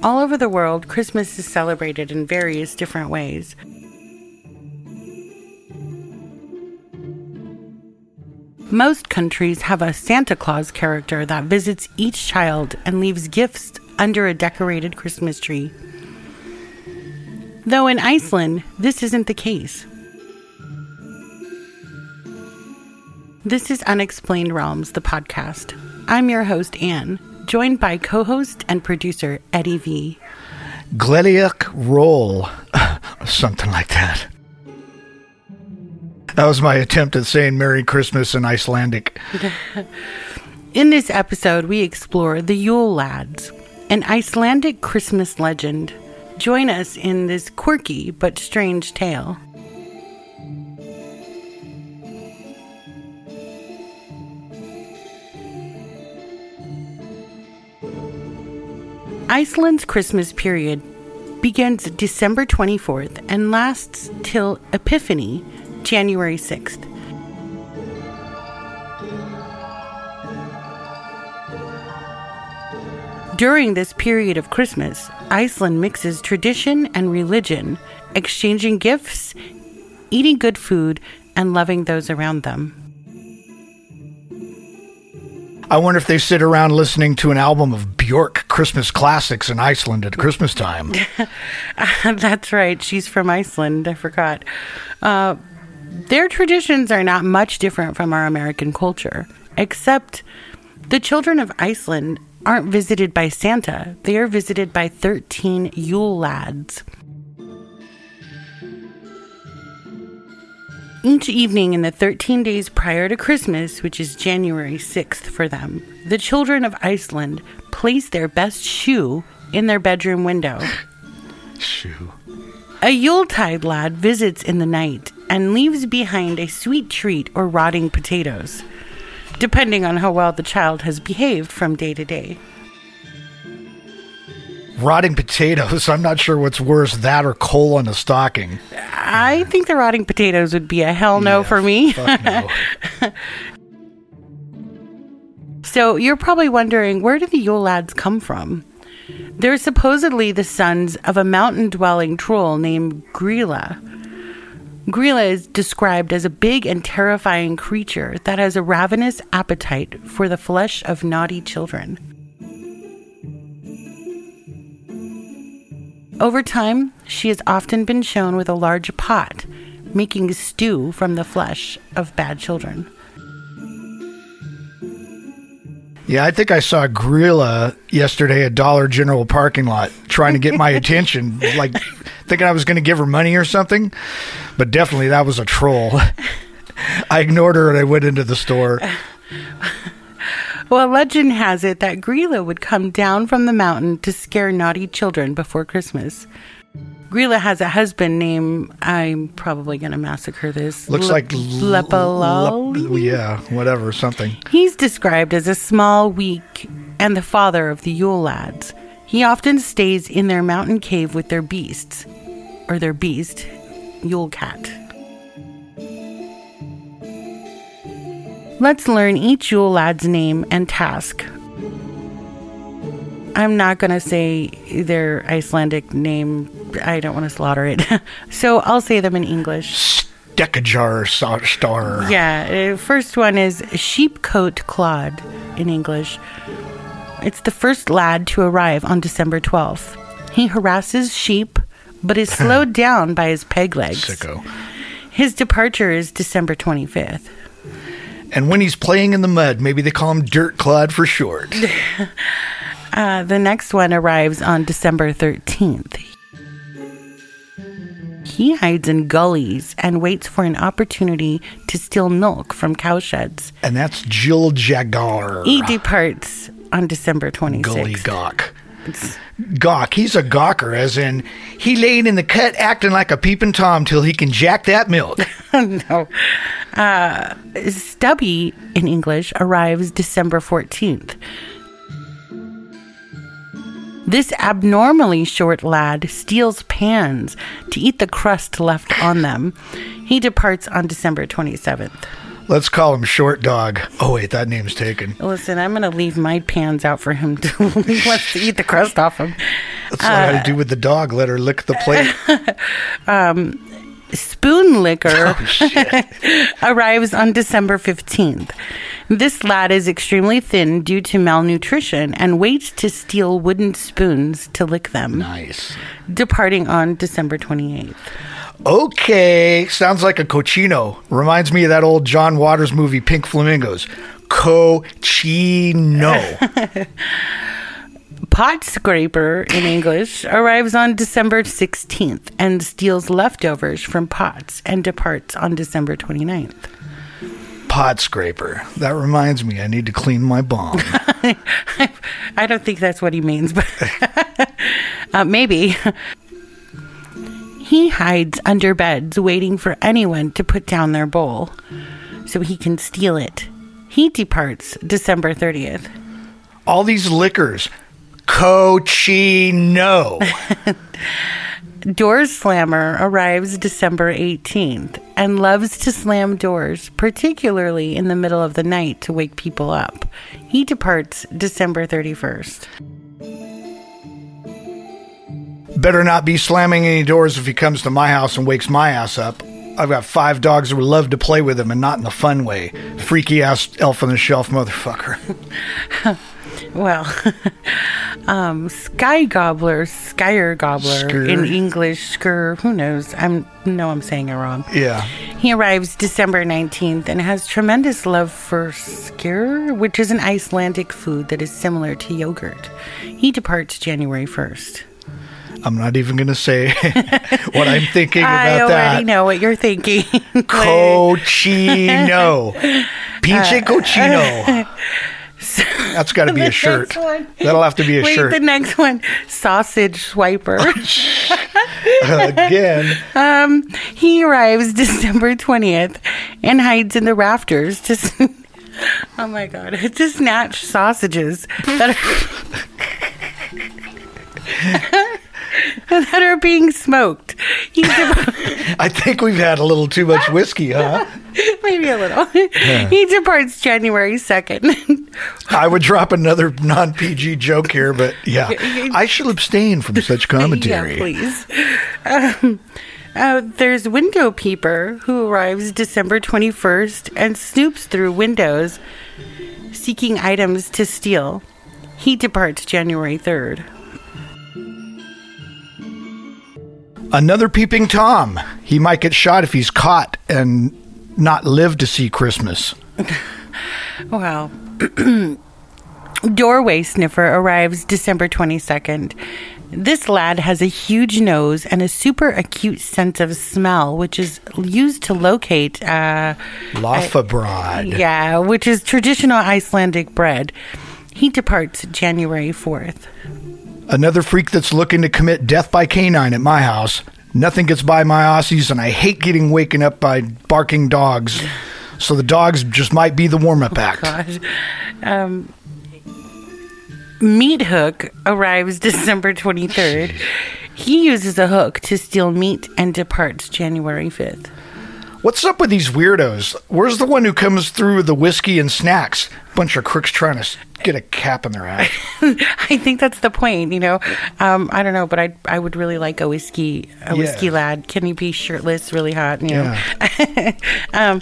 All over the world, Christmas is celebrated in various different ways. Most countries have a Santa Claus character that visits each child and leaves gifts under a decorated Christmas tree. Though in Iceland, this isn't the case. This is Unexplained Realms, the podcast. I'm your host, Anne, joined by co host and producer Eddie V. Glediak roll. Something like that. That was my attempt at saying Merry Christmas in Icelandic. In this episode, we explore the Yule Lads, an Icelandic Christmas legend. Join us in this quirky but strange tale. Iceland's Christmas period begins December 24th and lasts till Epiphany, January 6th. During this period of Christmas, Iceland mixes tradition and religion, exchanging gifts, eating good food, and loving those around them. I wonder if they sit around listening to an album of Bjork Christmas classics in Iceland at Christmas time. That's right. She's from Iceland. I forgot. Uh, their traditions are not much different from our American culture, except the children of Iceland aren't visited by Santa. They are visited by 13 Yule lads. Each evening in the 13 days prior to Christmas, which is January 6th for them, the children of Iceland place their best shoe in their bedroom window. Shoe. A Yuletide lad visits in the night and leaves behind a sweet treat or rotting potatoes, depending on how well the child has behaved from day to day. Rotting potatoes. I'm not sure what's worse, that or coal in a stocking. I think the rotting potatoes would be a hell no Yeah, for me. No. So you're probably wondering where did the Yule lads come from? They're supposedly the sons of a mountain dwelling troll named Grilla. Grilla is described as a big and terrifying creature that has a ravenous appetite for the flesh of naughty children. Over time, she has often been shown with a large pot, making stew from the flesh of bad children. Yeah, I think I saw a Grilla yesterday at Dollar General parking lot trying to get my attention, like thinking I was going to give her money or something. But definitely that was a troll. I ignored her and I went into the store. Well, legend has it that Grilla would come down from the mountain to scare naughty children before Christmas. Grilla has a husband named, I'm probably going to massacre this. Looks Le- like l- Lepalol? lep- yeah, whatever, something. He's described as a small, weak, and the father of the Yule lads. He often stays in their mountain cave with their beasts, or their beast, Yule cat. Let's learn each Yule lad's name and task. I'm not going to say their Icelandic name. I don't want to slaughter it. so I'll say them in English. Steckajar sa- star. Yeah, uh, first one is Sheepcote Clod in English. It's the first lad to arrive on December 12th. He harasses sheep, but is slowed down by his peg legs. Sicko. His departure is December 25th. And when he's playing in the mud, maybe they call him Dirt Clod for short. Uh, the next one arrives on December 13th. He hides in gullies and waits for an opportunity to steal milk from cowsheds. and that's Jill Jagar. He departs on December 26th. Gully Gawk. Gawk. He's a gawker, as in he laid in the cut acting like a peeping Tom till he can jack that milk. no. Uh, Stubby in English arrives December 14th. This abnormally short lad steals pans to eat the crust left on them. He departs on December 27th. Let's call him Short Dog. Oh wait, that name's taken. Listen, I'm going to leave my pans out for him to to eat the crust off them. That's what I do with the dog. Let her lick the plate. Spoon Licker Oh, shit. arrives on December 15th. This lad is extremely thin due to malnutrition and waits to steal wooden spoons to lick them, nice. departing on December 28th. Okay, sounds like a cochino. Reminds me of that old John Waters movie, Pink Flamingos. Cochino. Pot Scraper in English arrives on December 16th and steals leftovers from pots and departs on December 29th. Pot scraper. That reminds me, I need to clean my bong. I don't think that's what he means, but uh, maybe. He hides under beds waiting for anyone to put down their bowl so he can steal it. He departs December 30th. All these lickers. Cochino. Door Slammer arrives December 18th and loves to slam doors, particularly in the middle of the night to wake people up. He departs December 31st. Better not be slamming any doors if he comes to my house and wakes my ass up. I've got five dogs that would love to play with him and not in the fun way. Freaky ass elf on the shelf motherfucker. Well, um, Sky Gobbler, Skyer Gobbler Skur. in English, Skur, who knows? I'm no, I'm saying it wrong. yeah. He arrives December 19th and has tremendous love for skyr, which is an Icelandic food that is similar to yogurt. He departs January 1st. I'm not even going to say what I'm thinking about that. I already that. know what you're thinking. Cochino. Pinche cochino. That's got to be a shirt. one. That'll have to be a Wait, shirt. the next one, sausage swiper. Again. um, he arrives December 20th and hides in the rafters to. Oh my god! To snatch sausages that are that are being smoked. He I think we've had a little too much whiskey, huh? maybe a little. He departs January 2nd. I would drop another non PG joke here, but yeah. I shall abstain from such commentary. Yeah, please. Um, uh, there's Window Peeper, who arrives December 21st and snoops through windows seeking items to steal. He departs January 3rd. Another peeping Tom. He might get shot if he's caught and not live to see Christmas. Wow. Doorway Sniffer arrives December 22nd. This lad has a huge nose and a super acute sense of smell, which is used to locate uh, Lafabrod. Yeah, which is traditional Icelandic bread. He departs January 4th. Another freak that's looking to commit death by canine at my house. Nothing gets by my Aussies, and I hate getting waken up by barking dogs. So the dogs just might be the warm up act. Gosh. Um, Meat Hook arrives December 23rd. He uses a hook to steal meat and departs January 5th. What's up with these weirdos? Where's the one who comes through with the whiskey and snacks? Bunch of crooks trying to get a cap in their eye. I think that's the point, you know. Um, I don't know, but I I would really like a whiskey a whiskey Yeah. lad. Can he be shirtless, really hot? You know. um,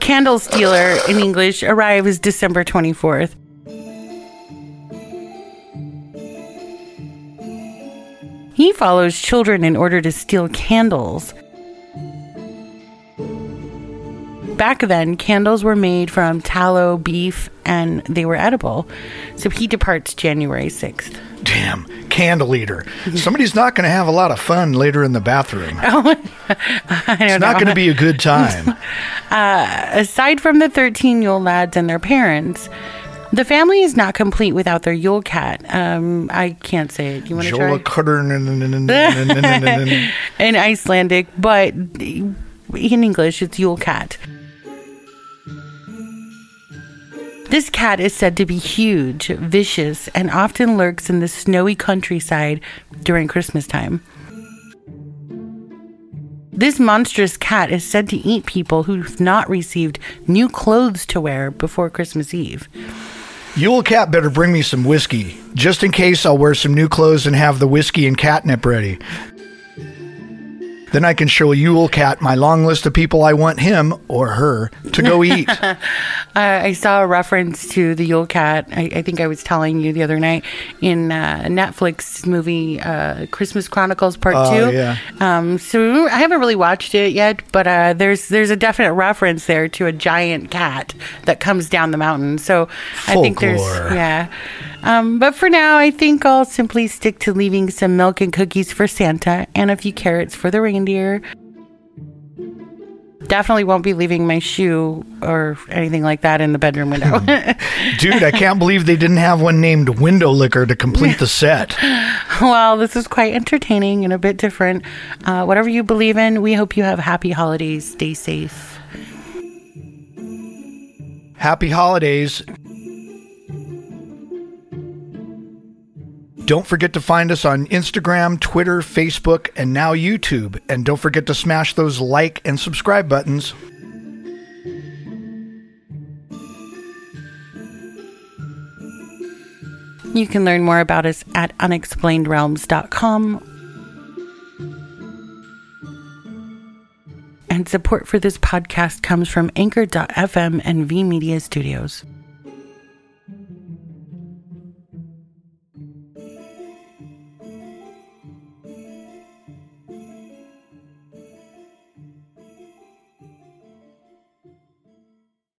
Candle Stealer in English arrives December twenty fourth. He follows children in order to steal candles. Back then, candles were made from tallow, beef, and they were edible. So he departs January 6th. Damn, candle eater. Somebody's not going to have a lot of fun later in the bathroom. It's not going to be a good time. Aside from the 13 Yule lads and their parents, the family is not complete without their Yule cat. Um, I can't say it. You want to try? Jola in Icelandic, but in English, it's Yule cat. This cat is said to be huge, vicious, and often lurks in the snowy countryside during Christmas time. This monstrous cat is said to eat people who've not received new clothes to wear before Christmas Eve. Yule Cat better bring me some whiskey. Just in case I'll wear some new clothes and have the whiskey and catnip ready. Then I can show Yule Cat my long list of people I want him or her to go eat. Uh, I saw a reference to the Yule Cat. I, I think I was telling you the other night in uh, Netflix movie uh, Christmas Chronicles Part Two. yeah. Um, so I haven't really watched it yet, but uh, there's there's a definite reference there to a giant cat that comes down the mountain. So I think there's yeah. Um, but for now, I think I'll simply stick to leaving some milk and cookies for Santa and a few carrots for the reindeer. Definitely won't be leaving my shoe or anything like that in the bedroom window. Dude, I can't believe they didn't have one named Window Licker to complete the set. well, this is quite entertaining and a bit different. Uh, whatever you believe in, we hope you have happy holidays. Stay safe. Happy holidays. Don't forget to find us on Instagram, Twitter, Facebook, and now YouTube. And don't forget to smash those like and subscribe buttons. You can learn more about us at unexplainedrealms.com. And support for this podcast comes from Anchor.fm and V Media Studios.